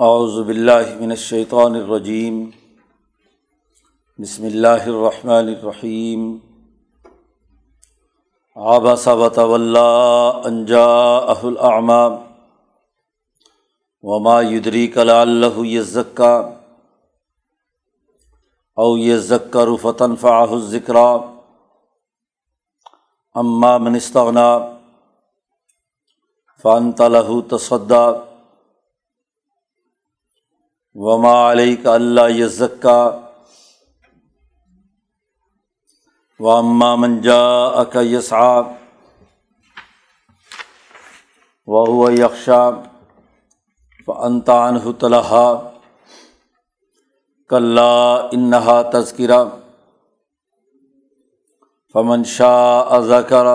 باللہ من الشیطان الرجیم بسم اللہ الرحمن الرحیم عبس وتولى ان جاءه الاعمى وما يدريك لعله يزكى او يذكر فتنفعه الذكرى اما من استغنى فانت له تصدى وما علیہ کا اللہ یزکا و منجا اک یسا و یکشا و انتان طلحہ کلّہ انہا تذکرہ فمن شاہ ازکر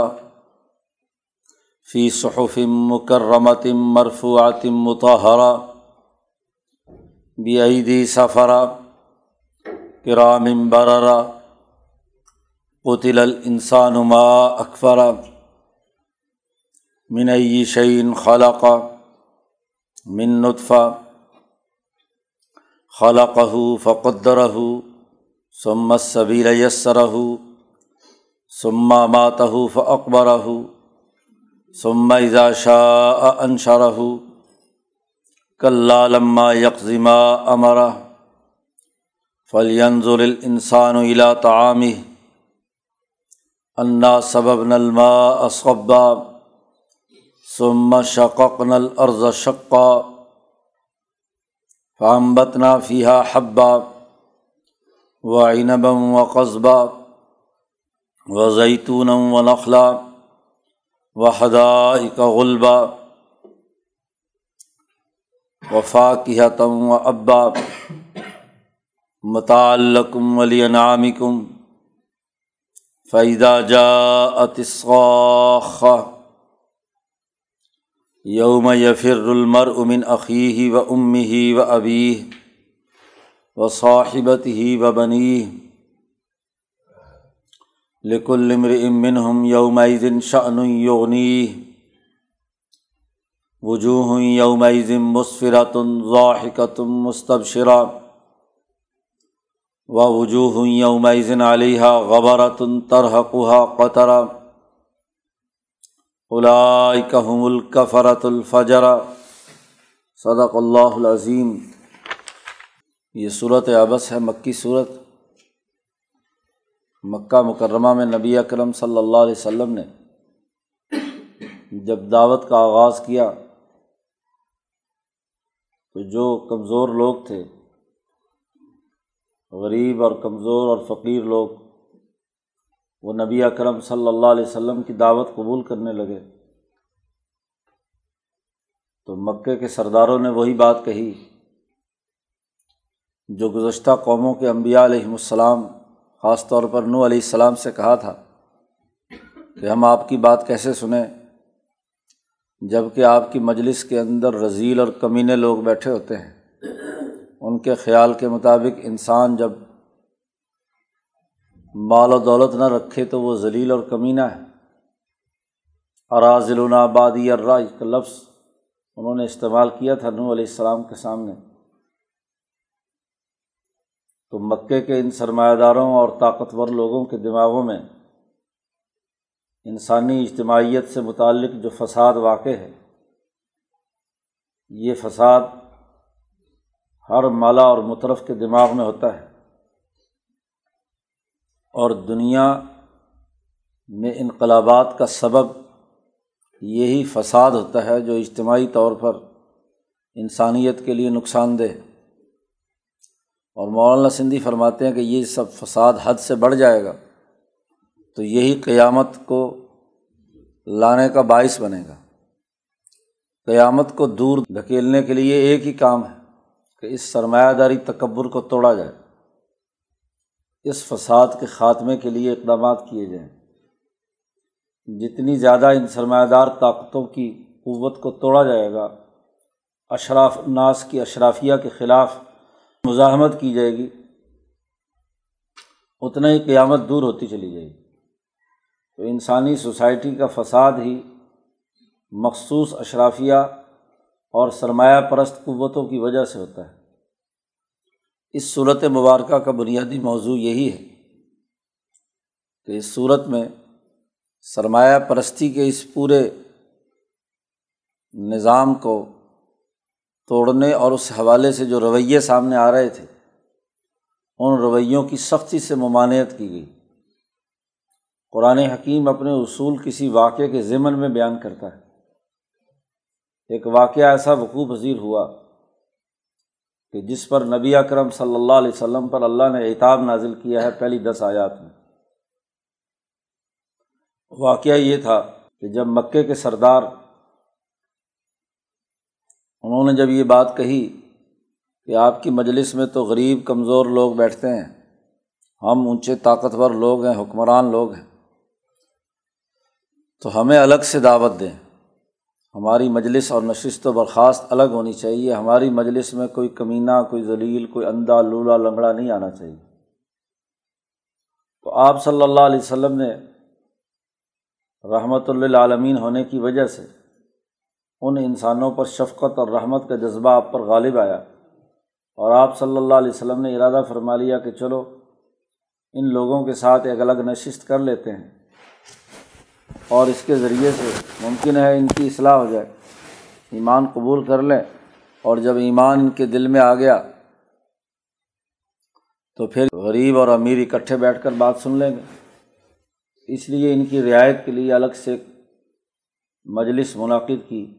فی صحف مکرمتم مرفوعاتم متحرہ بعیدی سفرا کرام بررا قطل الانسان ما اکفرا من ای شعین خلق من نطفہ خلقہ فقدرہ ثم السبیل یسرہ ثم ماتہ فاقبرہ ثم اذا شاء انشرہ کلّہ لما یکزما امرا فلینظر الانسان الى تعامہ انا سبب نلما اسقبا ثم شققنا الارض شقا فانبتنا فيها حبا وعنبا وقصبا وزيتونا ونخلا وحدائق غلبا وفا کی و ابا متعلقم ولی نام کم فیدا جا اتسخ یوم یفر المر امن عقی و ام ہی و ابی و صاحبت ہی و بنی لکل امر امن ہم یوم دن شعن یونی وجوہ یوم ذم مصفرۃ ضاحکۃم مستبشرہ و وجوہ یوم ذن علیہ غبرۃ ترحقہ قطرہ الائکہم الکفرۃ الفجر صدق اللہ العظیم یہ صورت ابس ہے، مکی صورت مکہ مکرمہ میں نبی اکرم صلی اللہ علیہ وسلم نے جب دعوت کا آغاز کیا تو جو کمزور لوگ تھے، غریب اور کمزور اور فقیر لوگ، وہ نبی اکرم صلی اللہ علیہ وسلم کی دعوت قبول کرنے لگے۔ تو مکے کے سرداروں نے وہی بات کہی جو گزشتہ قوموں کے انبیاء علیہم السلام، خاص طور پر نو علیہ السلام سے کہا تھا کہ ہم آپ کی بات کیسے سنیں؟ جبکہ آپ کی مجلس کے اندر رضیل اور کمینے لوگ بیٹھے ہوتے ہیں، ان کے خیال کے مطابق انسان جب مال و دولت نہ رکھے تو وہ ذلیل اور کمینہ ہے۔ اراضل آبادی ارا کا لفظ انہوں نے استعمال کیا تھا نو علیہ السلام کے سامنے۔ تو مکے کے ان سرمایہ داروں اور طاقتور لوگوں کے دماغوں میں انسانی اجتماعیت سے متعلق جو فساد واقع ہے، یہ فساد ہر مالا اور مترف کے دماغ میں ہوتا ہے اور دنیا میں انقلابات کا سبب یہی فساد ہوتا ہے جو اجتماعی طور پر انسانیت کے لیے نقصان دہ اور مولانا سندھی فرماتے ہیں کہ یہ سب فساد حد سے بڑھ جائے گا۔ تو یہی قیامت کو لانے کا باعث بنے گا۔ قیامت کو دور دھکیلنے کے لیے ایک ہی کام ہے کہ اس سرمایہ داری تکبر کو توڑا جائے۔ اس فساد کے خاتمے کے لیے اقدامات کیے جائیں۔ جتنی زیادہ ان سرمایہ دار طاقتوں کی قوت کو توڑا جائے گا، اشراف الناس کی اشرافیہ کے خلاف مزاحمت کی جائے گی، اتنا ہی قیامت دور ہوتی چلی جائے گی۔ تو انسانی سوسائٹی کا فساد ہی مخصوص اشرافیہ اور سرمایہ پرست قوتوں کی وجہ سے ہوتا ہے۔ اس صورت مبارکہ کا بنیادی موضوع یہی ہے کہ اس صورت میں سرمایہ پرستی کے اس پورے نظام کو توڑنے اور اس حوالے سے جو رویے سامنے آ رہے تھے، ان رویوں کی سختی سے ممانعت کی گئی۔ قرآن حکیم اپنے اصول کسی واقعے کے ضمن میں بیان کرتا ہے۔ ایک واقعہ ایسا وقوع پذیر ہوا کہ جس پر نبی اکرم صلی اللہ علیہ وسلم پر اللہ نے اعتاب نازل کیا ہے پہلی دس آیات میں۔ واقعہ یہ تھا کہ جب مکے کے سردار، انہوں نے جب یہ بات کہی کہ آپ کی مجلس میں تو غریب، کمزور لوگ بیٹھتے ہیں، ہم اونچے طاقتور لوگ ہیں، حکمران لوگ ہیں تو ہمیں الگ سے دعوت دیں۔ ہماری مجلس اور نشست و برخاست الگ ہونی چاہیے۔ ہماری مجلس میں کوئی کمینہ، کوئی ذلیل، کوئی اندھا، لولا، لنگڑا نہیں آنا چاہیے۔ تو آپ صلی اللہ علیہ وسلم نے رحمۃ اللہ عالمین ہونے کی وجہ سے ان انسانوں پر شفقت اور رحمت کا جذبہ آپ پر غالب آیا۔ اور آپ صلی اللہ علیہ وسلم نے ارادہ فرما لیا کہ چلو، ان لوگوں کے ساتھ ایک الگ نشست کر لیتے ہیں۔ اور اس کے ذریعے سے ممکن ہے ان کی اصلاح ہو جائے۔ ایمان قبول کر لیں۔ اور جب ایمان ان کے دل میں آ گیا، تو پھر غریب اور امیر اکٹھے بیٹھ کر بات سن لیں گے۔ اس لیے ان کی رعایت کے لیے الگ سے مجلس منعقد کی۔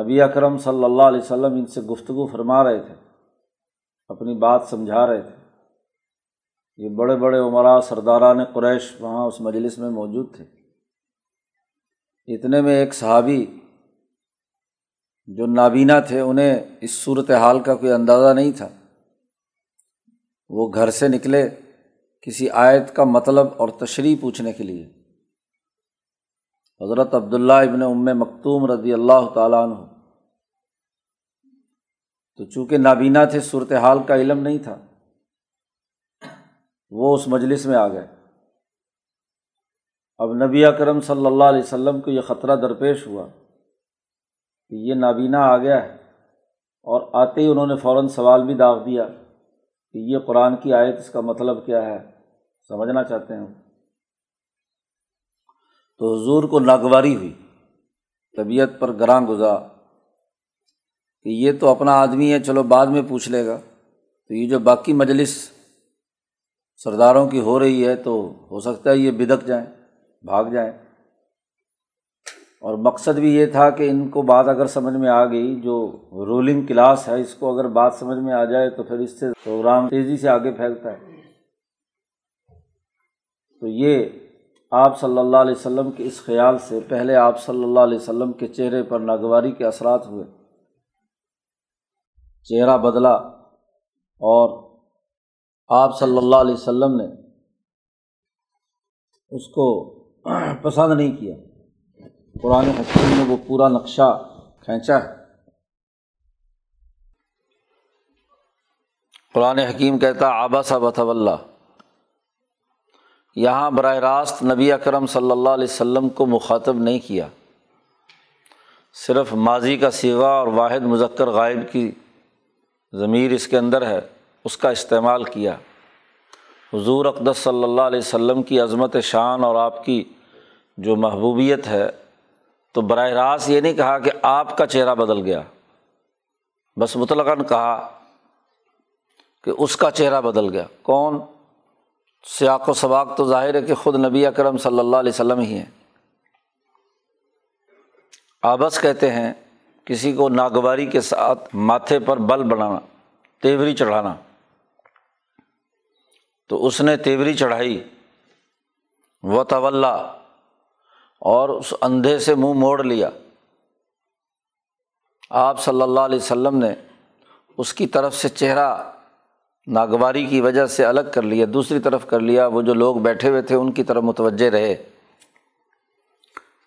نبی اکرم صلی اللہ علیہ وسلم ان سے گفتگو فرما رہے تھے، اپنی بات سمجھا رہے تھے۔ یہ بڑے بڑے عمرا سرداران قریش وہاں اس مجلس میں موجود تھے۔ اتنے میں ایک صحابی جو نابینا تھے، انہیں اس صورت حال کا کوئی اندازہ نہیں تھا۔ وہ گھر سے نکلے کسی آیت کا مطلب اور تشریح پوچھنے کے لیے۔ حضرت عبداللہ ابن ام مکتوم رضی اللہ تعالیٰ عنہ۔ تو چونکہ نابینا تھے صورت حال کا علم نہیں تھا۔ وہ اس مجلس میں آ گئے۔ اب نبی اکرم صلی اللہ علیہ وسلم کو یہ خطرہ درپیش ہوا کہ یہ نابینا آ گیا ہے اور آتے ہی انہوں نے فوراً سوال بھی داغ دیا کہ یہ قرآن کی آیت اس کا مطلب کیا ہے؟ سمجھنا چاہتے ہیں۔ تو حضور کو ناگواری ہوئی، طبیعت پر گراں گزا کہ یہ تو اپنا آدمی ہے، چلو بعد میں پوچھ لے گا۔ تو یہ جو باقی مجلس سرداروں کی ہو رہی ہے تو ہو سکتا ہے یہ بدک جائیں، بھاگ جائیں۔ اور مقصد بھی یہ تھا کہ ان کو بات اگر سمجھ میں آ گئی، جو رولنگ کلاس ہے، اس کو اگر بات سمجھ میں آ جائے تو پھر اس سے پروگرام تیزی سے آگے پھیلتا ہے۔ تو یہ آپ صلی اللہ علیہ وسلم کے اس خیال سے، پہلے آپ صلی اللہ علیہ وسلم کے چہرے پر ناگواری کے اثرات ہوئے۔ چہرہ بدلا اور آپ صلی اللہ علیہ وسلم نے اس کو پسند نہیں کیا۔ قرآن حکیم نے وہ پورا نقشہ کھینچا ہے۔ قرآن حکیم کہتا آبا صاحب اللہ یہاں براہ راست نبی اکرم صلی اللہ علیہ وسلم کو مخاطب نہیں کیا۔ صرف ماضی کا سیوا اور واحد مذکر غائب کی ضمیر اس کے اندر ہے۔ اس کا استعمال کیا۔ حضور اقدس صلی اللہ علیہ وسلم کی عظمت شان اور آپ کی جو محبوبیت ہے، تو براہ راست یہ نہیں کہا کہ آپ کا چہرہ بدل گیا۔ بس مطلقاً کہا کہ اس کا چہرہ بدل گیا۔ کون؟ سیاق و سباق تو ظاہر ہے کہ خود نبی اکرم صلی اللہ علیہ وسلم ہی ہیں۔ آبس کہتے ہیں کسی کو ناگواری کے ساتھ ماتھے پر بل بنانا، تیوری چڑھانا۔ تو اس نے تیوری چڑھائی۔ و طول اور اس اندھے سے منہ موڑ لیا۔ آپ صلی اللہ علیہ وسلم نے اس کی طرف سے چہرہ ناگواری کی وجہ سے الگ کر لیا، دوسری طرف کر لیا۔ وہ جو لوگ بیٹھے ہوئے تھے، ان کی طرف متوجہ رہے۔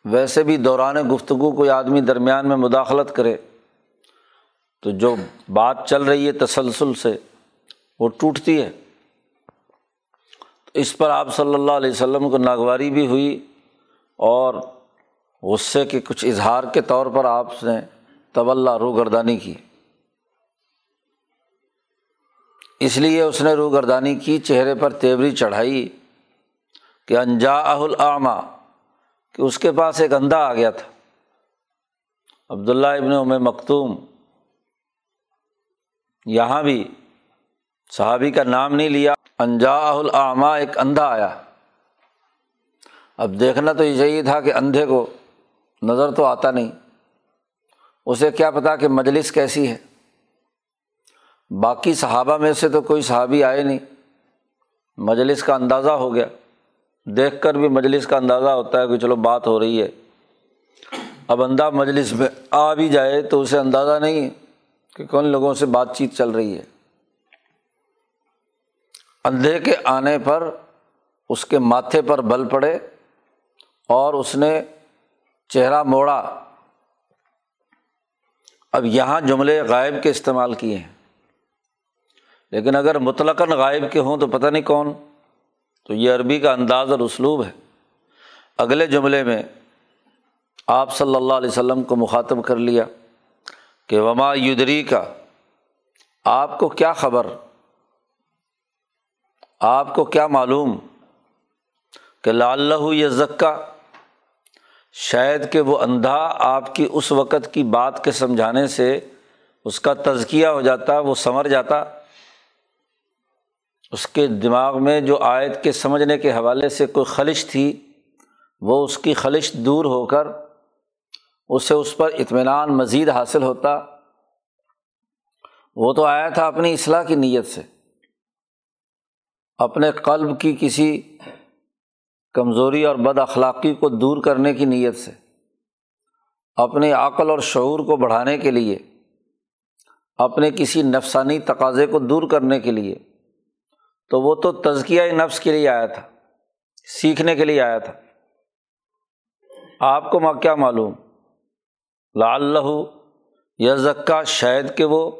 ویسے بھی دوران گفتگو کوئی آدمی درمیان میں مداخلت کرے تو جو بات چل رہی ہے تسلسل سے، وہ ٹوٹتی ہے۔ اس پر آپ صلی اللہ علیہ وسلم کو ناگواری بھی ہوئی اور غصے کے کچھ اظہار کے طور پر آپ نے طول روگردانی کی۔ اس لیے اس نے روگردانی کی، چہرے پر تیوری چڑھائی کہ انجا العامہ کہ اس کے پاس ایک اندھا آ گیا تھا۔ عبداللہ ابن ام مختوم یہاں بھی صحابی کا نام نہیں لیا انجا العامہ ایک اندھا آیا۔ اب دیکھنا تو یہ چاہیے تھا کہ اندھے کو نظر تو آتا نہیں۔ اسے کیا پتا کہ مجلس کیسی ہے۔ باقی صحابہ میں سے تو کوئی صحابی آئے نہیں۔ مجلس کا اندازہ ہو گیا۔ دیکھ کر بھی مجلس کا اندازہ ہوتا ہے کہ چلو بات ہو رہی ہے۔ اب اندھا مجلس میں آ بھی جائے تو اسے اندازہ نہیں کہ کون لوگوں سے بات چیت چل رہی ہے۔ اندھے کے آنے پر اس کے ماتھے پر بل پڑے اور اس نے چہرہ موڑا۔ اب یہاں جملے غائب کے استعمال کیے ہیں۔ لیکن اگر مطلقاً غائب کے ہوں تو پتہ نہیں کون۔ تو یہ عربی کا انداز اور اسلوب ہے۔ اگلے جملے میں آپ صلی اللہ علیہ وسلم کو مخاطب کر لیا کہ وما یدری کا آپ کو کیا خبر؟ آپ کو کیا معلوم کہ لال یہ زکا شاید کہ وہ اندھا آپ کی اس وقت کی بات کے سمجھانے سے اس کا تزکیہ ہو جاتا، وہ سنور جاتا۔ اس کے دماغ میں جو آیت کے سمجھنے کے حوالے سے کوئی خلش تھی، وہ اس کی خلش دور ہو کر اسے اس پر اطمینان مزید حاصل ہوتا۔ وہ تو آیا تھا اپنی اصلاح کی نیت سے۔ اپنے قلب کی کسی کمزوری اور بد اخلاقی کو دور کرنے کی نیت سے اپنے عقل اور شعور کو بڑھانے کے لیے، اپنے کسی نفسانی تقاضے کو دور کرنے کے لیے۔ تو وہ تو تزکیہ نفس کے لیے آیا تھا، سیکھنے کے لیے آیا تھا۔ آپ کو کیا معلوم؟ لعلہ یا زکا شاید کہ وہ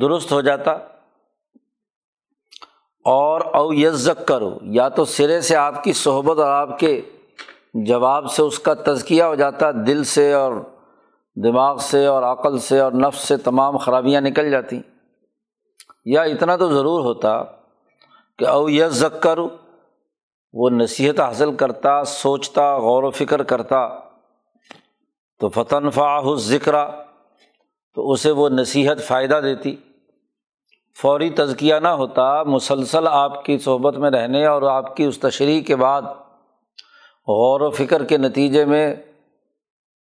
درست ہو جاتا۔ اور او یزک کرو یا تو سرے سے آپ کی صحبت اور آپ کے جواب سے اس کا تزکیہ ہو جاتا، دل سے اور دماغ سے اور عقل سے اور نفس سے تمام خرابیاں نکل جاتی۔ یا اتنا تو ضرور ہوتا کہ او یزک کرو وہ نصیحت حاصل کرتا، سوچتا، غور و فکر کرتا۔ تو فتن فاح ذکر تو اسے وہ نصیحت فائدہ دیتی۔ فوری تزکیہ نہ ہوتا، مسلسل آپ کی صحبت میں رہنے اور آپ کی اس تشریح کے بعد غور و فکر کے نتیجے میں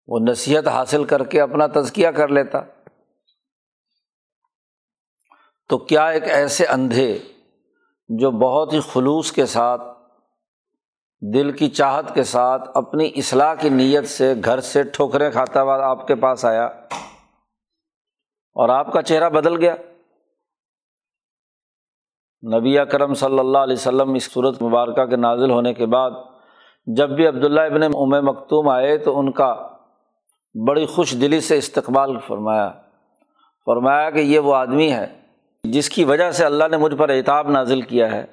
وہ نصیحت حاصل کر کے اپنا تزکیہ کر لیتا۔ تو کیا ایک ایسے اندھے جو بہت ہی خلوص کے ساتھ، دل کی چاہت کے ساتھ اپنی اصلاح کی نیت سے گھر سے ٹھوکریں کھاتا ہوا آپ کے پاس آیا اور آپ کا چہرہ بدل گیا؟ نبی کرم صلی اللہ علیہ وسلم اس صورت مبارکہ کے نازل ہونے کے بعد جب بھی عبداللہ ابن ام مکتوم آئے تو ان کا بڑی خوش دلی سے استقبال فرمایا۔ فرمایا کہ یہ وہ آدمی ہے جس کی وجہ سے اللہ نے مجھ پر اعتاب نازل کیا ہے۔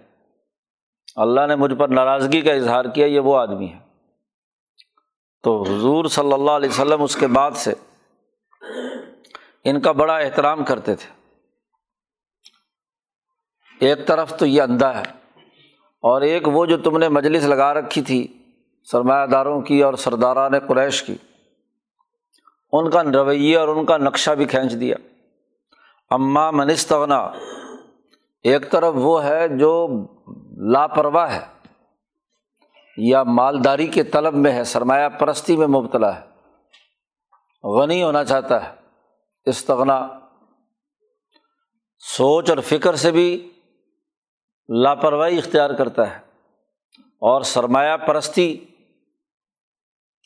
اللہ نے مجھ پر ناراضگی کا اظہار کیا، یہ وہ آدمی ہے۔ تو حضور صلی اللہ علیہ وسلم اس کے بعد سے ان کا بڑا احترام کرتے تھے۔ ایک طرف تو یہ اندھا ہے اور ایک وہ جو تم نے مجلس لگا رکھی تھی، سرمایہ داروں کی اور سرداران قریش کی۔ ان کا رویے اور ان کا نقشہ بھی کھینچ دیا۔ اماں منستغنا ایک طرف وہ ہے جو لاپرواہ ہے یا مالداری کے طلب میں ہے، سرمایہ پرستی میں مبتلا ہے۔ غنی ہونا چاہتا ہے، استغنا۔ سوچ اور فکر سے بھی لاپرواہی اختیار کرتا ہے اور سرمایہ پرستی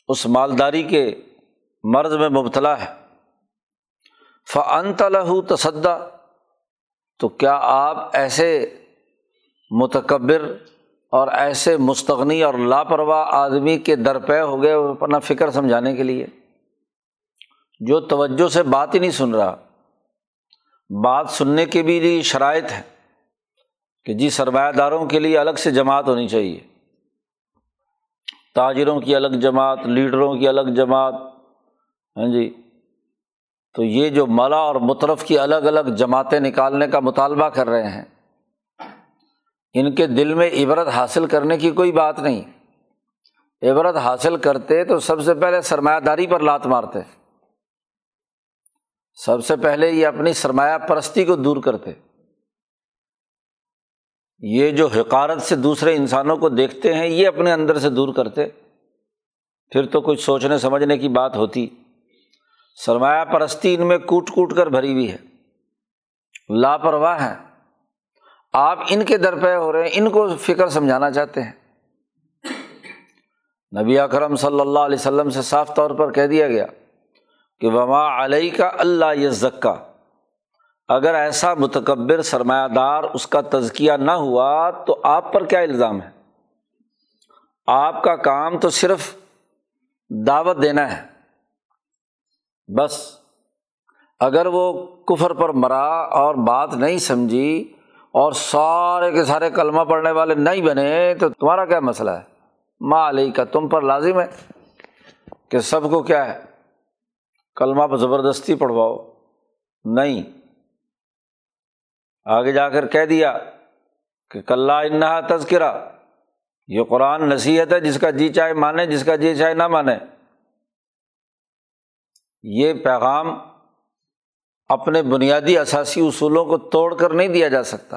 اس مالداری کے مرض میں مبتلا ہے۔ فن طلح تصدا تو کیا آپ ایسے متکبر اور ایسے مستغنی اور لاپرواہ آدمی کے درپے ہو گئے اپنا فکر سمجھانے کے لیے؟ جو توجہ سے بات ہی نہیں سن رہا، بات سننے کے بھی لیے شرائط ہے کہ جی سرمایہ داروں کے لیے الگ سے جماعت ہونی چاہیے۔ تاجروں کی الگ جماعت، لیڈروں کی الگ جماعت ہاں جی؟ تو یہ جو ملا اور مطرف کی الگ الگ جماعتیں نکالنے کا مطالبہ کر رہے ہیں، ان کے دل میں عبرت حاصل کرنے کی کوئی بات نہیں۔ عبرت حاصل کرتے تو سب سے پہلے سرمایہ داری پر لات مارتے۔ سب سے پہلے یہ اپنی سرمایہ پرستی کو دور کرتے۔ یہ جو حکارت سے دوسرے انسانوں کو دیکھتے ہیں، یہ اپنے اندر سے دور کرتے۔ پھر تو کچھ سوچنے، سمجھنے کی بات ہوتی۔ سرمایہ پرستی ان میں کوٹ کوٹ کر بھری ہوئی ہے۔ لاپرواہ ہیں۔ آپ ان کے در پہ ہو رہے ہیں، ان کو فکر سمجھانا چاہتے ہیں۔ نبی اکرم صلی اللہ علیہ وسلم سے صاف طور پر کہہ دیا گیا کہ وما علیہ کا اللہ یہ اگر ایسا متکبر سرمایہ دار اس کا تزکیہ نہ ہوا تو آپ پر کیا الزام ہے؟ آپ کا کام تو صرف دعوت دینا ہے۔ بس، اگر وہ کفر پر مرا اور بات نہیں سمجھی اور سارے کے سارے کلمہ پڑھنے والے نہیں بنے تو تمہارا کیا مسئلہ ہے؟ ماں علیہ کا تم پر لازم ہے کہ سب کو کیا ہے؟ کلمہ پر زبردستی پڑھواؤ۔ نہیں۔ آگے جا کر کہہ دیا کہ کلّہ انہا تذکرہ، یہ قرآن نصیحت ہے، جس کا جی چاہے مانے، جس کا جی چاہے نہ مانے۔ یہ پیغام اپنے بنیادی اثاثی اصولوں کو توڑ کر نہیں دیا جا سکتا۔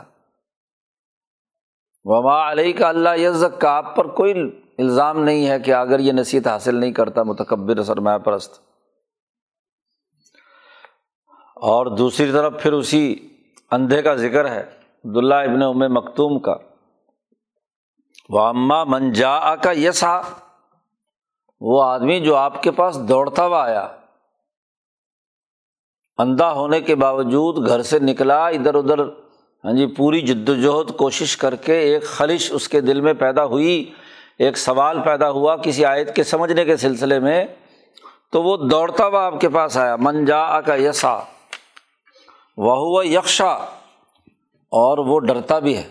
وما علیہ کا اللہ یزک کا آپ پر کوئی الزام نہیں ہے کہ اگر یہ نصیحت حاصل نہیں کرتا، متکبر، سرمایہ پرست۔ اور دوسری طرف پھر اسی اندھے کا ذکر ہے عبداللہ ابن ام مکتوم کا۔ وہ اماں منجا کا یسا وہ آدمی جو آپ کے پاس دوڑتا ہوا آیا۔ اندھا ہونے کے باوجود گھر سے نکلا، ادھر ادھر ہاں جی پوری جد وجہد کوشش کر کے ایک خلش اس کے دل میں پیدا ہوئی۔ ایک سوال پیدا ہوا کسی آیت کے سمجھنے کے سلسلے میں، تو وہ دوڑتا ہوا آپ کے پاس آیا۔ منجا کا یسا وہ ہوا یکشا اور وہ ڈرتا بھی ہے۔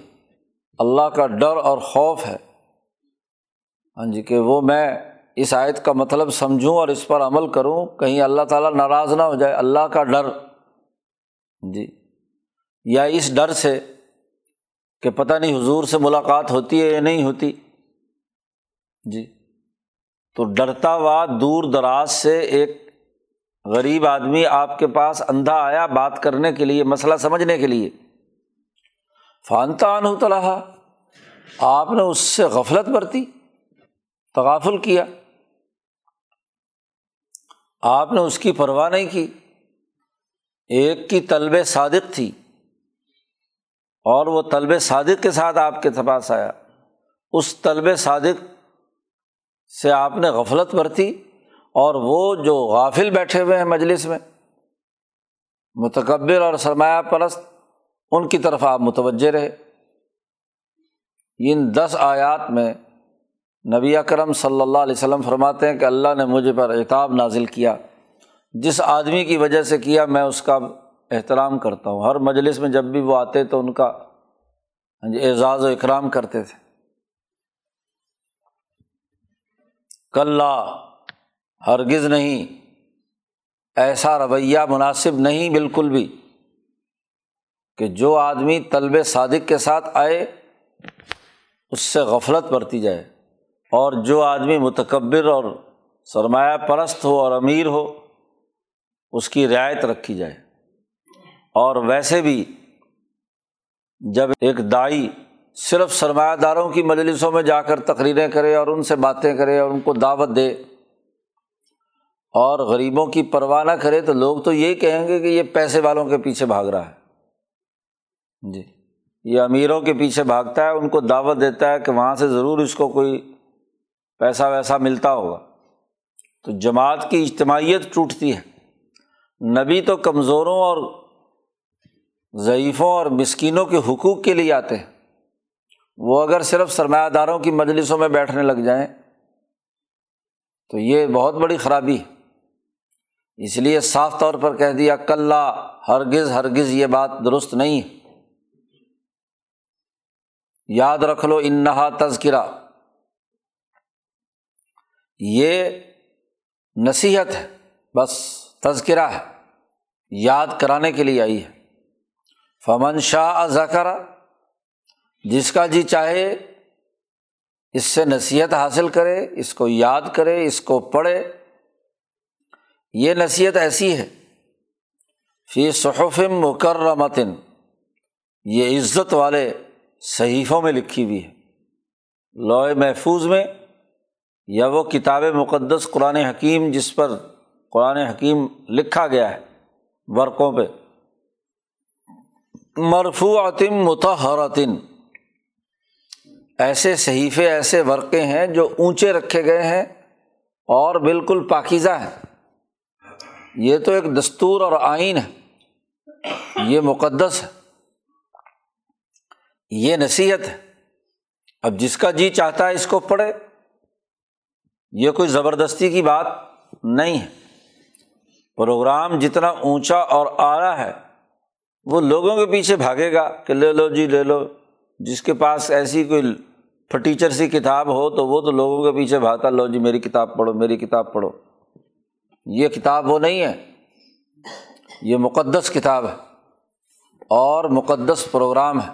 اللہ کا ڈر اور خوف ہے۔ ہاں جی کہ وہ میں اس آیت کا مطلب سمجھوں اور اس پر عمل کروں، کہیں اللہ تعالیٰ ناراض نہ ہو جائے۔ اللہ کا ڈر۔ جی یا اس ڈر سے کہ پتہ نہیں حضور سے ملاقات ہوتی ہے یا نہیں ہوتی۔ جی تو ڈرتا ہوا دور دراز سے ایک غریب آدمی آپ کے پاس اندھا آیا بات کرنے کے لیے، مسئلہ سمجھنے کے لیے۔ فانتا طلحہ آپ نے اس سے غفلت برتی، تغافل کیا۔ آپ نے اس کی پرواہ نہیں کی۔ ایک کی طلب صادق تھی، اور وہ طلب صادق کے ساتھ آپ کے پاس آیا۔ اس طلب صادق سے آپ نے غفلت برتی۔ اور وہ جو غافل بیٹھے ہوئے ہیں مجلس میں، متکبر اور سرمایہ پرست، ان کی طرف آپ متوجہ رہے۔ ان دس آیات میں نبی اکرم صلی اللہ علیہ وسلم فرماتے ہیں کہ اللہ نے مجھے پر اعتاب نازل کیا۔ جس آدمی کی وجہ سے کیا میں اس کا احترام کرتا ہوں۔ ہر مجلس میں جب بھی وہ آتے تو ان کا ہاں جی، اعزاز و اکرام کرتے تھے۔ کل ہرگز نہیں۔ ایسا رویہ مناسب نہیں بالکل بھی کہ جو آدمی طلب صادق کے ساتھ آئے، اس سے غفلت برتی جائے اور جو آدمی متکبر اور سرمایہ پرست ہو اور امیر ہو، اس کی رعایت رکھی جائے۔ اور ویسے بھی جب ایک دائی صرف سرمایہ داروں کی مجلسوں میں جا کر تقریریں کرے اور ان سے باتیں کرے اور ان کو دعوت دے اور غریبوں کی پرواہ نہ کرے تو لوگ تو یہی کہیں گے کہ یہ پیسے والوں کے پیچھے بھاگ رہا ہے۔ جی یہ امیروں کے پیچھے بھاگتا ہے، ان کو دعوت دیتا ہے کہ وہاں سے ضرور اس کو کوئی پیسہ ویسا ملتا ہوگا۔ تو جماعت کی اجتماعیت ٹوٹتی ہے۔ نبی تو کمزوروں اور ضعیفوں اور مسکینوں کے حقوق کے لیے آتے ہیں۔ وہ اگر صرف سرمایہ داروں کی مجلسوں میں بیٹھنے لگ جائیں تو یہ بہت بڑی خرابی ہے۔ اس لیے صاف طور پر کہہ دیا کل ہرگز ہرگز یہ بات درست نہیں۔ ہے یاد رکھ لو، انہا تذکرہ۔ یہ نصیحت ہے، بس تذکرہ ہے، یاد کرانے کے لیے آئی ہے۔ فمن شاہ ذکر، جس کا جی چاہے، اس سے نصیحت حاصل کرے، اس کو یاد کرے، اس کو پڑھے۔ یہ نصیحت ایسی ہے، فی صحف مکرمتن یہ عزت والے صحیفوں میں لکھی ہوئی ہے۔ لوئے محفوظ میں یا وہ کتاب مقدس قرآن حکیم جس پر قرآن حکیم لکھا گیا ہے ورقوں پہ۔ مرفوعتم متحرتن ایسے صحیفے، ایسے ورقے ہیں جو اونچے رکھے گئے ہیں اور بالکل پاکیزہ ہیں۔ یہ تو ایک دستور اور آئین ہے۔ یہ مقدس ہے۔ یہ نصیحت ہے۔ اب جس کا جی چاہتا ہے اس کو پڑھے۔ یہ کوئی زبردستی کی بات نہیں ہے۔ پروگرام جتنا اونچا اور آرا ہے، وہ لوگوں کے پیچھے بھاگے گا کہ لے لو جی لے لو۔ جس کے پاس ایسی کوئی فٹیچر سی کتاب ہو تو وہ تو لوگوں کے پیچھے بھاگتا، لو جی میری کتاب پڑھو، میری کتاب پڑھو۔ یہ کتاب وہ نہیں ہے، یہ مقدس کتاب ہے اور مقدس پروگرام ہے،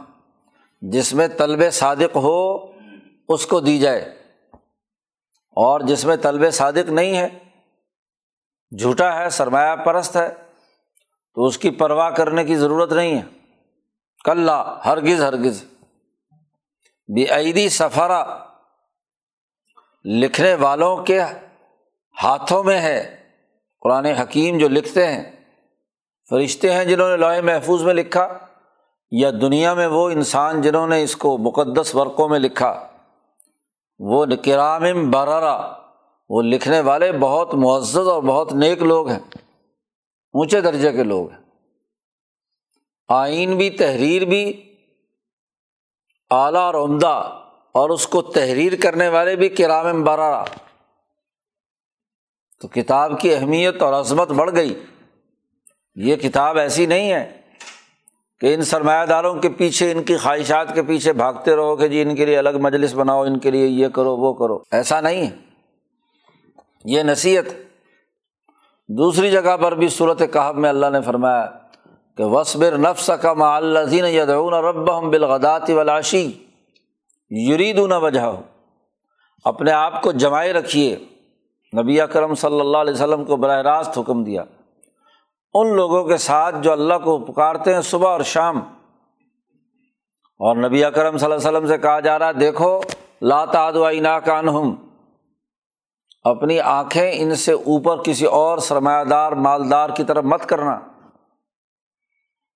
جس میں طلب صادق ہو اس کو دی جائے۔ اور جس میں طلب صادق نہیں ہے، جھوٹا ہے، سرمایہ پرست ہے، تو اس کی پرواہ کرنے کی ضرورت نہیں ہے۔ کل ہرگز ہرگز۔ بے عیدی سفرا لکھنے والوں کے ہاتھوں میں ہے۔ قرآن حکیم جو لکھتے ہیں، فرشتے ہیں جنہوں نے لوہے محفوظ میں لکھا، یا دنیا میں وہ انسان جنہوں نے اس کو مقدس ورقوں میں لکھا۔ وہ کرام برارا وہ لکھنے والے بہت معزز اور بہت نیک لوگ ہیں، اونچے درجے کے لوگ ہیں۔ آئین بھی، تحریر بھی، اعلیٰ اور عمدہ، اور اس کو تحریر کرنے والے بھی کرام برارا تو کتاب کی اہمیت اور عظمت بڑھ گئی۔ یہ کتاب ایسی نہیں ہے کہ ان سرمایہ داروں کے پیچھے، ان کی خواہشات کے پیچھے بھاگتے رہو کہ جی ان کے لیے الگ مجلس بناؤ، ان کے لیے یہ کرو، وہ کرو۔ ایسا نہیں ہے۔ یہ نصیحت دوسری جگہ پر بھی صورت کہب میں اللہ نے فرمایا کہ وصبر نفس کا معلزین یدعون رب ہم بالغدات ولاشی یرید نہ وجہ اپنے آپ کو جمائے رکھیے۔ نبی اکرم صلی اللہ علیہ وسلم کو براہ راست حکم دیا۔ ان لوگوں کے ساتھ جو اللہ کو پکارتے ہیں صبح اور شام۔ اور نبی اکرم صلی اللہ علیہ وسلم سے کہا جا رہا ہے، دیکھو لاتعدوائی ناکان ہوں اپنی آنکھیں ان سے اوپر کسی اور سرمایہ دار، مالدار کی طرف مت کرنا۔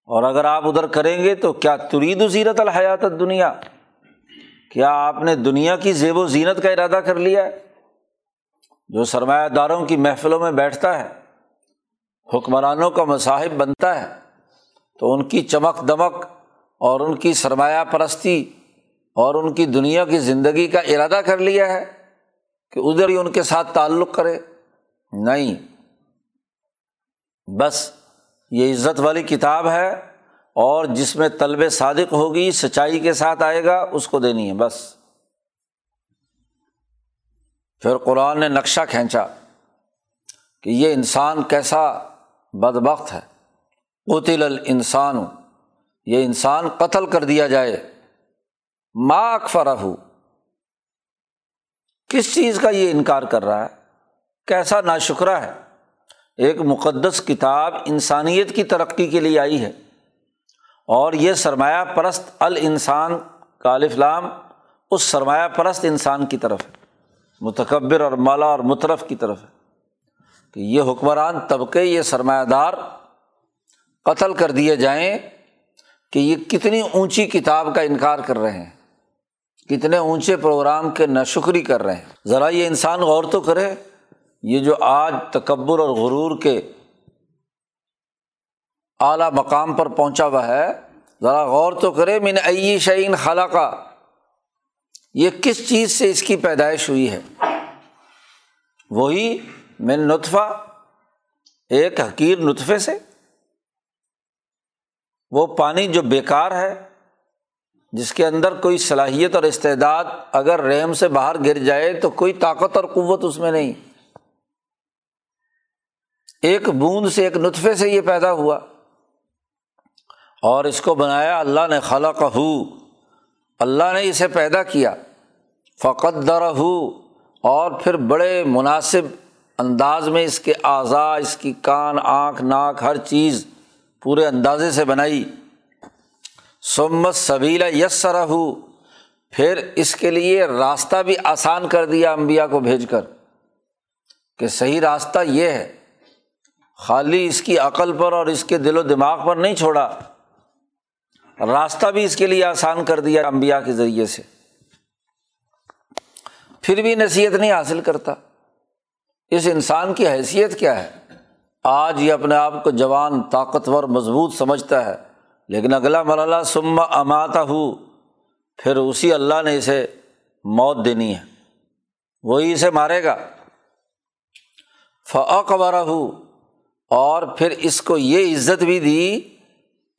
اور اگر آپ ادھر کریں گے تو کیا ترید و زیرت الحیات دنیا کیا آپ نے دنیا کی زیب و زینت کا ارادہ کر لیا ہے؟ جو سرمایہ داروں کی محفلوں میں بیٹھتا ہے، حکمرانوں کا مصاحب بنتا ہے، تو ان کی چمک دمک اور ان کی سرمایہ پرستی اور ان کی دنیا کی زندگی کا ارادہ کر لیا ہے کہ ادھر ہی ان کے ساتھ تعلق کرے۔ نہیں۔ بس یہ عزت والی کتاب ہے اور جس میں طلب صادق ہوگی، سچائی کے ساتھ آئے گا، اس کو دینی ہے، بس۔ پھر قرآن نے نقشہ کھینچا کہ یہ انسان کیسا بد بخت ہے۔ قطل الانسان، یہ انسان قتل کر دیا جائے۔ ماں اکفر ہو کس چیز کا یہ انکار کر رہا ہے؟ کیسا نا شکرہ ہے؟ ایک مقدس کتاب انسانیت کی ترقی کے لیے آئی ہے۔ اور یہ سرمایہ پرست الانسان کا الفلام اس سرمایہ پرست انسان کی طرف ہے۔ متکبر اور مالا اور مترف کی طرف ہے۔ کہ یہ حکمران طبقے، یہ سرمایہ دار قتل کر دیے جائیں کہ یہ کتنی اونچی کتاب کا انکار کر رہے ہیں، کتنے اونچے پروگرام کے نشکری کر رہے ہیں۔ ذرا یہ انسان غور تو کرے، یہ جو آج تکبر اور غرور کے اعلیٰ مقام پر پہنچا ہوا ہے، ذرا غور تو کرے، من عی شعین خالہ کا یہ کس چیز سے اس کی پیدائش ہوئی ہے؟ وہی من نطفہ، ایک حقیر نطفے سے۔ وہ پانی جو بیکار ہے، جس کے اندر کوئی صلاحیت اور استعداد اگر رحم سے باہر گر جائے تو کوئی طاقت اور قوت اس میں نہیں۔ ایک بوند سے ایک نطفے سے یہ پیدا ہوا۔ اور اس کو بنایا اللہ نے خلا کہ اللہ نے اسے پیدا کیا۔ فقت در اور پھر بڑے مناسب انداز میں اس کے اعضاء، اس کی کان، آنکھ، ناک، ہر چیز پورے اندازے سے بنائی۔ سمت سبیلا یس رہو پھر اس کے لیے راستہ بھی آسان کر دیا امبیا کو بھیج کر کہ صحیح راستہ یہ ہے۔ خالی اس کی عقل پر اور اس کے دل و دماغ پر نہیں چھوڑا۔ راستہ بھی اس کے لیے آسان کر دیا امبیا کے ذریعے سے۔ پھر بھی نصیحت نہیں حاصل کرتا۔ اس انسان کی حیثیت کیا ہے؟ آج یہ اپنے آپ کو جوان، طاقتور، مضبوط سمجھتا ہے، لیکن اگلا مرحلہ سما اماتا ہو پھر اسی اللہ نے اسے موت دینی ہے۔ وہی اسے مارے گا۔ فعقبر ہو اور پھر اس کو یہ عزت بھی دی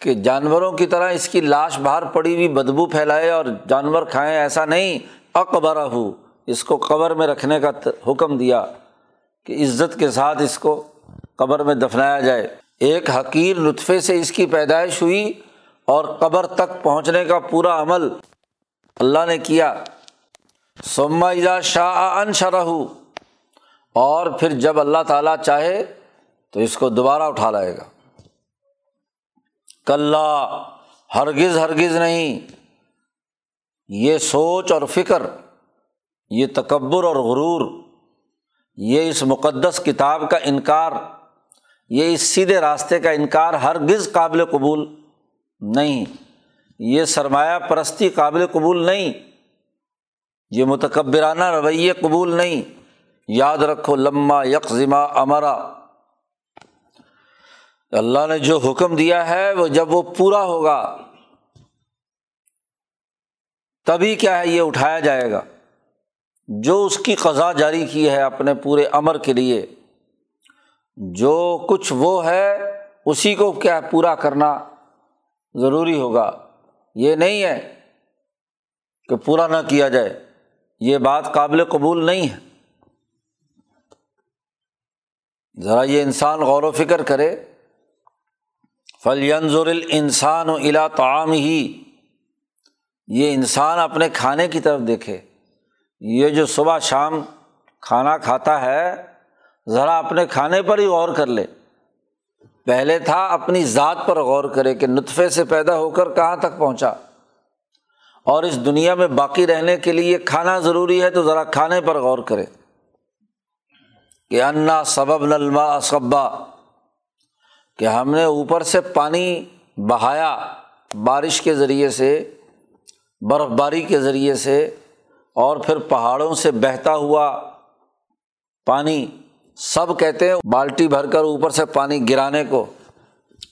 کہ جانوروں کی طرح اس کی لاش باہر پڑی ہوئی بدبو پھیلائے اور جانور کھائیں، ایسا نہیں۔ اقبرہ ہو اس کو قبر میں رکھنے کا حکم دیا کہ عزت کے ساتھ اس کو قبر میں دفنایا جائے۔ ایک حقیر نطفے سے اس کی پیدائش ہوئی اور قبر تک پہنچنے کا پورا عمل اللہ نے کیا۔ سما اجا شاہ ان شرح اور پھر جب اللہ تعالیٰ چاہے تو اس کو دوبارہ اٹھا لائے گا۔ کل ہرگز ہرگز نہیں۔ یہ سوچ اور فکر یہ تکبر اور غرور، یہ اس مقدس کتاب کا انکار، یہ اس سیدھے راستے کا انکار ہرگز قابل قبول نہیں، یہ سرمایہ پرستی قابل قبول نہیں، یہ متکبرانہ رویے قبول نہیں۔ یاد رکھو لمہ یکما امرا اللہ نے جو حکم دیا ہے، وہ جب وہ پورا ہوگا، تبھی کیا ہے، یہ اٹھایا جائے گا۔ جو اس کی قضا جاری کی ہے اپنے پورے امر کے لیے، جو کچھ وہ ہے، اسی کو کیا پورا کرنا ضروری ہوگا؟ یہ نہیں ہے کہ پورا نہ کیا جائے، یہ بات قابل قبول نہیں ہے۔ ذرا یہ انسان غور و فکر کرے۔ فلینظر انسان و الا تعام ہی یہ انسان اپنے کھانے کی طرف دیکھے۔ یہ جو صبح شام کھانا کھاتا ہے، ذرا اپنے کھانے پر ہی غور کر لے۔ پہلے تھا اپنی ذات پر غور کرے کہ نطفے سے پیدا ہو کر کہاں تک پہنچا۔ اور اس دنیا میں باقی رہنے کے لیے کھانا ضروری ہے تو ذرا کھانے پر غور کرے۔ کہ انا سبب نلما اسبا کہ ہم نے اوپر سے پانی بہایا بارش کے ذریعے سے برف باری کے ذریعے سے۔ اور پھر پہاڑوں سے بہتا ہوا پانی، سب کہتے ہیں بالٹی بھر کر اوپر سے پانی گرانے کو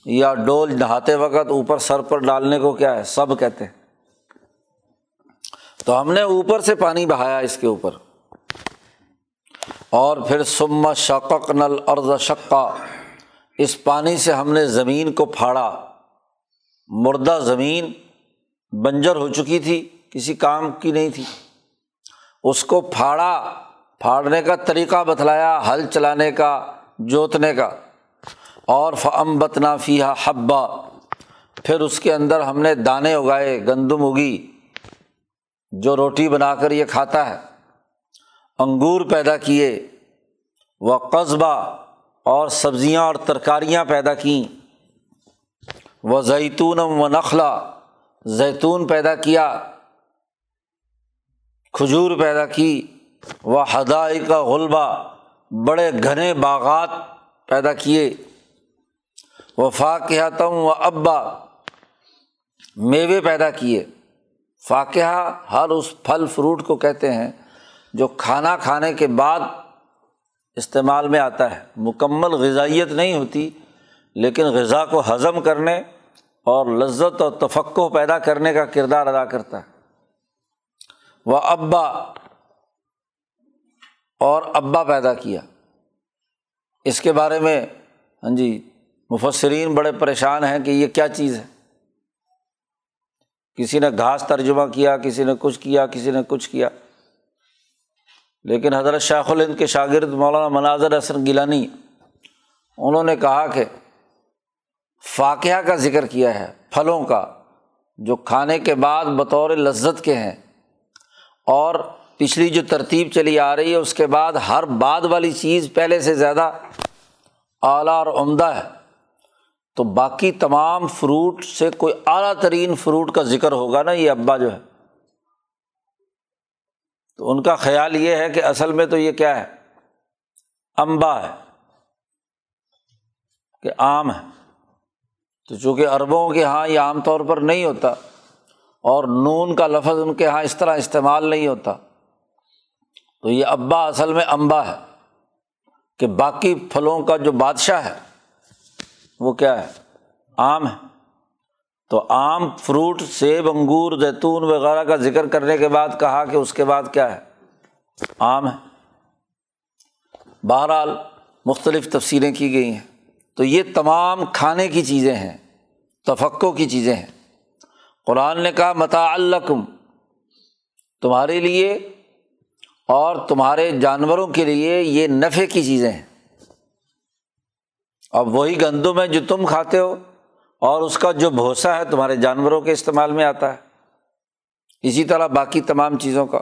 یا ڈول نہاتے وقت اوپر سر پر ڈالنے کو کیا ہے؟ سب کہتے ہیں۔ تو ہم نے اوپر سے پانی بہایا اس کے اوپر۔ اور پھر سما شقق نل ارض شقہ اس پانی سے ہم نے زمین کو پھاڑا۔ مردہ زمین بنجر ہو چکی تھی، کسی کام کی نہیں تھی۔ اس کو پھاڑا، پھاڑنے کا طریقہ بتلایا ہل چلانے کا، جوتنے کا۔ اور فم بتنا فیحا حبا۔ پھر اس کے اندر ہم نے دانے اگائے، گندم اگی، جو روٹی بنا کر یہ کھاتا ہے۔ انگور پیدا کیے وہ قصبہ اور سبزیاں اور ترکاریاں پیدا کیں۔ وہ زیتون و نخلا زیتون پیدا کیا۔ کھجور پیدا کی، وہ ہدائی کا غلبہ بڑے گھنے باغات پیدا کیے۔ وہ فاقہ و ابا میوے پیدا کیے۔ فاقہ ہر اس پھل فروٹ کو کہتے ہیں جو کھانا کھانے کے بعد استعمال میں آتا ہے۔ مکمل غذائیت نہیں ہوتی، لیکن غذا کو ہضم کرنے اور لذت اور تفقع پیدا کرنے کا کردار ادا کرتا ہے۔ وہ ابا اور ابا پیدا کیا۔ اس کے بارے میں ہاں جی مفسرین بڑے پریشان ہیں کہ یہ کیا چیز ہے۔ کسی نے گھاس ترجمہ کیا، کسی نے کچھ کیا، کسی نے کچھ کیا۔ لیکن حضرت شیخ الہند کے شاگرد مولانا مناظر حسن گیلانی، انہوں نے کہا کہ فاقیہ کا ذکر کیا ہے، پھلوں کا، جو کھانے کے بعد بطور لذت کے ہیں۔ اور پچھلی جو ترتیب چلی آ رہی ہے، اس کے بعد ہر بعد والی چیز پہلے سے زیادہ اعلیٰ اور عمدہ ہے۔ تو باقی تمام فروٹ سے کوئی اعلیٰ ترین فروٹ کا ذکر ہوگا نا، یہ ابا جو ہے۔ تو ان کا خیال یہ ہے کہ اصل میں تو یہ کیا ہے؟ امبا ہے، کہ آم ہے۔ تو چونکہ اربوں کے یہاں یہ عام طور پر نہیں ہوتا اور نون کا لفظ ان کے یہاں اس طرح استعمال نہیں ہوتا۔ تو یہ ابا اصل میں امبا ہے کہ باقی پھلوں کا جو بادشاہ ہے، وہ کیا ہے؟ آم ہے۔ تو آم، فروٹ، سیب، انگور، زیتون وغیرہ کا ذکر کرنے کے بعد کہا کہ اس کے بعد کیا ہے؟ آم ہے۔ بہرحال مختلف تفصیلیں کی گئی ہیں۔ تو یہ تمام کھانے کی چیزیں ہیں، تفقوں کی چیزیں ہیں۔ قرآن نے کہا متا الکم تمہارے لیے اور تمہارے جانوروں کے لیے یہ نفے کی چیزیں ہیں۔ اب وہی گندم ہے جو تم کھاتے ہو اور اس کا جو بھوسا ہے تمہارے جانوروں کے استعمال میں آتا ہے۔ اسی طرح باقی تمام چیزوں کا۔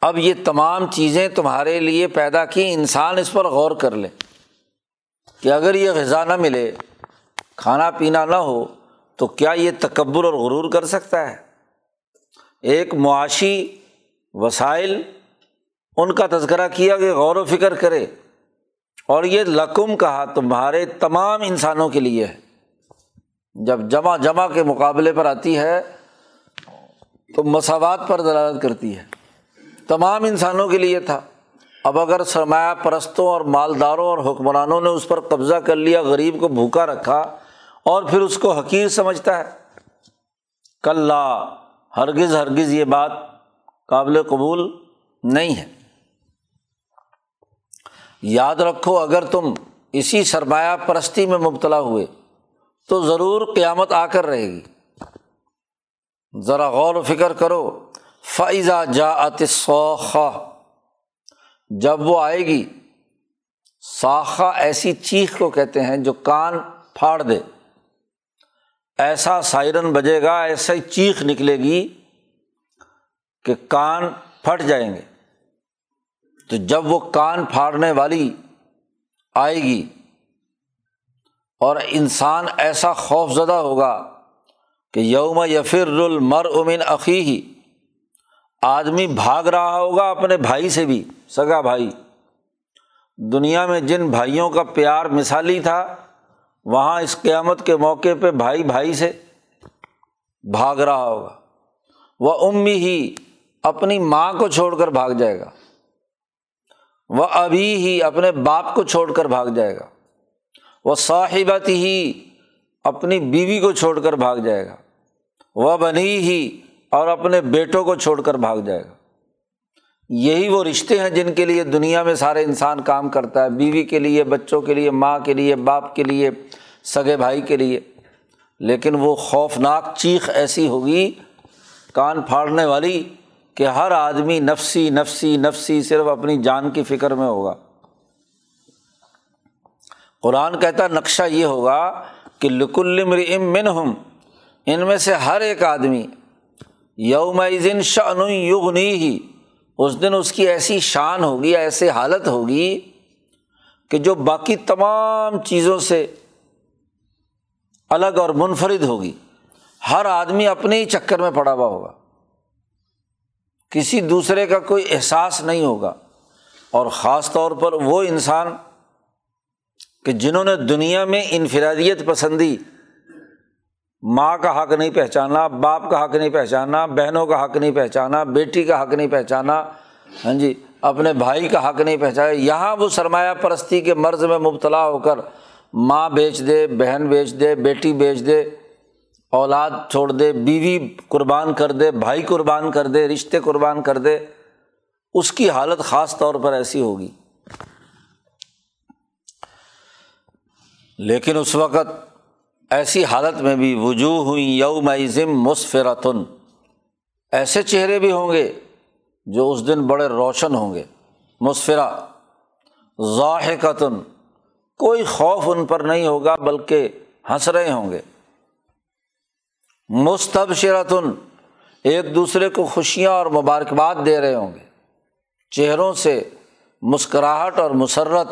اب یہ تمام چیزیں تمہارے لیے پیدا کی، انسان اس پر غور کر لے کہ اگر یہ غذا نہ ملے، کھانا پینا نہ ہو تو کیا یہ تکبر اور غرور کر سکتا ہے؟ ایک معاشی وسائل ان کا تذکرہ کیا کہ غور و فکر کرے، اور یہ لقم کہا تمہارے تمام انسانوں کے لیے ہے۔ جب جمع جمع کے مقابلے پر آتی ہے، تو مساوات پر دلالت کرتی ہے۔ تمام انسانوں کے لیے تھا۔ اب اگر سرمایہ پرستوں اور مالداروں اور حکمرانوں نے اس پر قبضہ کر لیا، غریب کو بھوکا رکھا اور پھر اس کو حقیر سمجھتا ہے۔ کل ہرگز ہرگز یہ بات قابل قبول نہیں ہے۔ یاد رکھو، اگر تم اسی سرمایہ پرستی میں مبتلا ہوئے تو ضرور قیامت آ کر رہے گی۔ ذرا غور و فکر کرو فائزہ جا سوخا جب وہ آئے گی ساخا ایسی چیخ کو کہتے ہیں جو کان پھاڑ دے۔ ایسا سائرن بجے گا، ایسا ہی چیخ نکلے گی کہ کان پھٹ جائیں گے۔ تو جب وہ کان پھاڑنے والی آئے گی اور انسان ایسا خوف زدہ ہوگا کہ یوم یفر المر امن عقی آدمی بھاگ رہا ہوگا اپنے بھائی سے بھی، سگا بھائی۔ دنیا میں جن بھائیوں کا پیار مثالی تھا وہاں اس قیامت کے موقع پہ بھائی بھائی سے بھاگ رہا ہوگا۔ وہ امی ہی اپنی ماں کو چھوڑ کر بھاگ جائے گا۔ وہ ابھی ہی اپنے باپ کو چھوڑ کر بھاگ جائے گا۔ وہ صاحبت ہی اپنی بیوی کو چھوڑ کر بھاگ جائے گا۔ وہ بنی ہی اور اپنے بیٹوں کو چھوڑ کر بھاگ جائے گا۔ یہی وہ رشتے ہیں جن کے لیے دنیا میں سارے انسان کام کرتا ہے، بیوی کے لیے، بچوں کے لیے، ماں کے لیے، باپ کے لیے، سگے بھائی کے لیے۔ لیکن وہ خوفناک چیخ ایسی ہوگی، کان پھاڑنے والی، کہ ہر آدمی نفسی نفسی نفسی صرف اپنی جان کی فکر میں ہوگا۔ قرآن کہتا نقشہ یہ ہوگا کہ لکل من ہم ان میں سے ہر ایک آدمی یوم شن یغنی ہی اس دن اس کی ایسی شان ہوگی، ایسی حالت ہوگی کہ جو باقی تمام چیزوں سے الگ اور منفرد ہوگی۔ ہر آدمی اپنے ہی چکر میں پڑا ہوا ہوگا۔ کسی دوسرے کا کوئی احساس نہیں ہوگا۔ اور خاص طور پر وہ انسان کہ جنہوں نے دنیا میں انفرادیت پسندی ماں کا حق نہیں پہچانا باپ کا حق نہیں پہچانا بہنوں کا حق نہیں پہچانا بیٹی کا حق نہیں پہچانا ہاں جی اپنے بھائی کا حق نہیں پہچانا یہاں وہ سرمایہ پرستی کے مرض میں مبتلا ہو کر ماں بیچ دے، بہن بیچ دے، بیٹی بیچ دے، اولاد چھوڑ دے، بیوی قربان کر دے، بھائی قربان کر دے، رشتے قربان کر دے، اس کی حالت خاص طور پر ایسی ہوگی۔ لیکن اس وقت ایسی حالت میں بھی وجوہ ہوئی یوم ظم مسفرتن، ایسے چہرے بھی ہوں گے جو اس دن بڑے روشن ہوں گے۔ مسفرا ضاحکتن، کوئی خوف ان پر نہیں ہوگا بلکہ ہنس رہے ہوں گے۔ مستب شرتن ایک دوسرے کو خوشیاں اور مبارکباد دے رہے ہوں گے۔ چہروں سے مسکراہٹ اور مسرت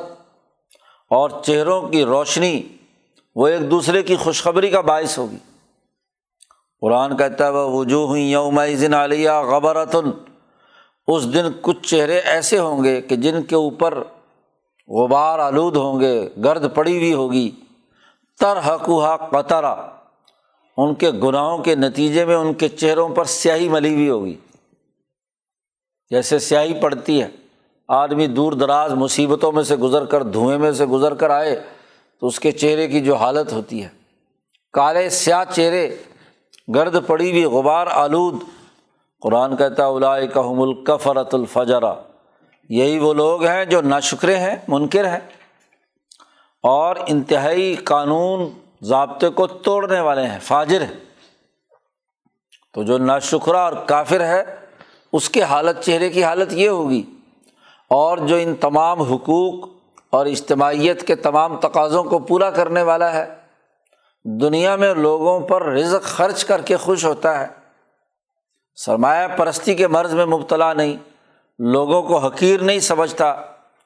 اور چہروں کی روشنی وہ ایک دوسرے کی خوشخبری کا باعث ہوگی۔ قرآن کہتا ہے وہ وجوہ یوم علیہ غبرتن اس دن کچھ چہرے ایسے ہوں گے کہ جن کے اوپر غبار آلود ہوں گے، گرد پڑی ہوئی ہوگی۔ تر حقوہ قطرہ ان کے گناہوں کے نتیجے میں ان کے چہروں پر سیاہی ملی ہوئی ہوگی۔ جیسے سیاہی پڑتی ہے، آدمی دور دراز مصیبتوں میں سے گزر کر، دھوئیں میں سے گزر کر آئے۔ تو اس کے چہرے کی جو حالت ہوتی ہے۔ کالے سیاہ چہرے، گرد پڑی ہوئی غبار آلود۔ قرآن کہتا الا کہ الفجرا۔ یہی وہ لوگ ہیں جو نا شکرے ہیں، منکر ہیں۔ اور انتہائی قانون ضابطے کو توڑنے والے ہیں، فاجر ہیں۔ تو جو نا شکرہ اور کافر ہے، اس کے حالت، چہرے کی حالت یہ ہوگی۔ اور جو ان تمام حقوق اور اجتماعیت کے تمام تقاضوں کو پورا کرنے والا ہے۔ دنیا میں لوگوں پر رزق خرچ کر کے خوش ہوتا ہے۔ سرمایہ پرستی کے مرض میں مبتلا نہیں، لوگوں کو حقیر نہیں سمجھتا۔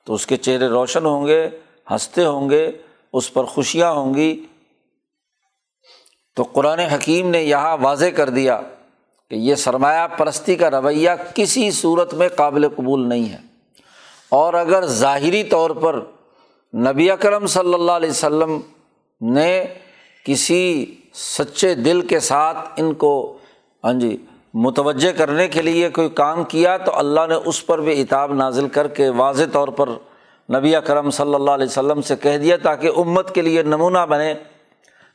تو اس کے چہرے روشن ہوں گے، ہنستے ہوں گے، اس پر خوشیاں ہوں گی۔ تو قرآن حکیم نے یہاں واضح کر دیا کہ یہ سرمایہ پرستی کا رویہ کسی صورت میں قابل قبول نہیں ہے۔ اور اگر ظاہری طور پر نبی اکرم صلی اللہ علیہ وسلم نے کسی سچے دل کے ساتھ ان کو ہاں جی متوجہ کرنے کے لیے کوئی کام کیا تو اللہ نے اس پر بھی اتاب نازل کر کے واضح طور پر نبی اکرم صلی اللہ علیہ وسلم سے کہہ دیا تاکہ امت کے لیے نمونہ بنے۔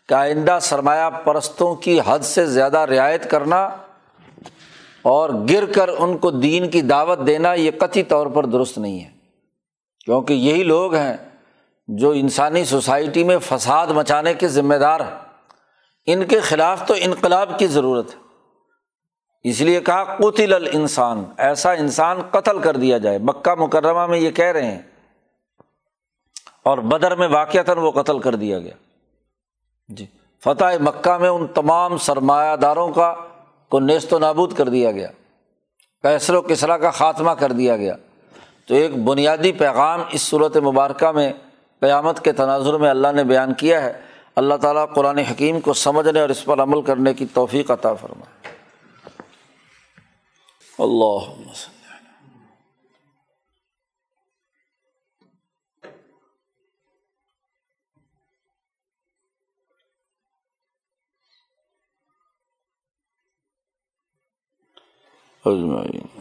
کہ آئندہ سرمایہ پرستوں کی حد سے زیادہ رعایت کرنا اور گر کر ان کو دین کی دعوت دینا یہ قطعی طور پر درست نہیں ہے۔ کیونکہ یہی لوگ ہیں جو انسانی سوسائٹی میں فساد مچانے کے ذمہ دار ہیں، ان کے خلاف تو انقلاب کی ضرورت ہے۔ اس لیے کہا قطل انسان ایسا انسان قتل کر دیا جائے۔ مکہ مکرمہ میں یہ کہہ رہے ہیں۔ اور بدر میں واقعات وہ قتل کر دیا گیا۔ جی فتح مکہ میں ان تمام سرمایہ داروں کا کو نیست و نابود کر دیا گیا۔ کیسر و کسرا کا خاتمہ کر دیا گیا۔ تو ایک بنیادی پیغام اس صورت مبارکہ میں قیامت کے تناظر میں اللہ نے بیان کیا ہے۔ اللہ تعالیٰ قرآن حکیم کو سمجھنے اور اس پر عمل کرنے کی توفیق عطا فرمائے۔ اللہ اجمعین۔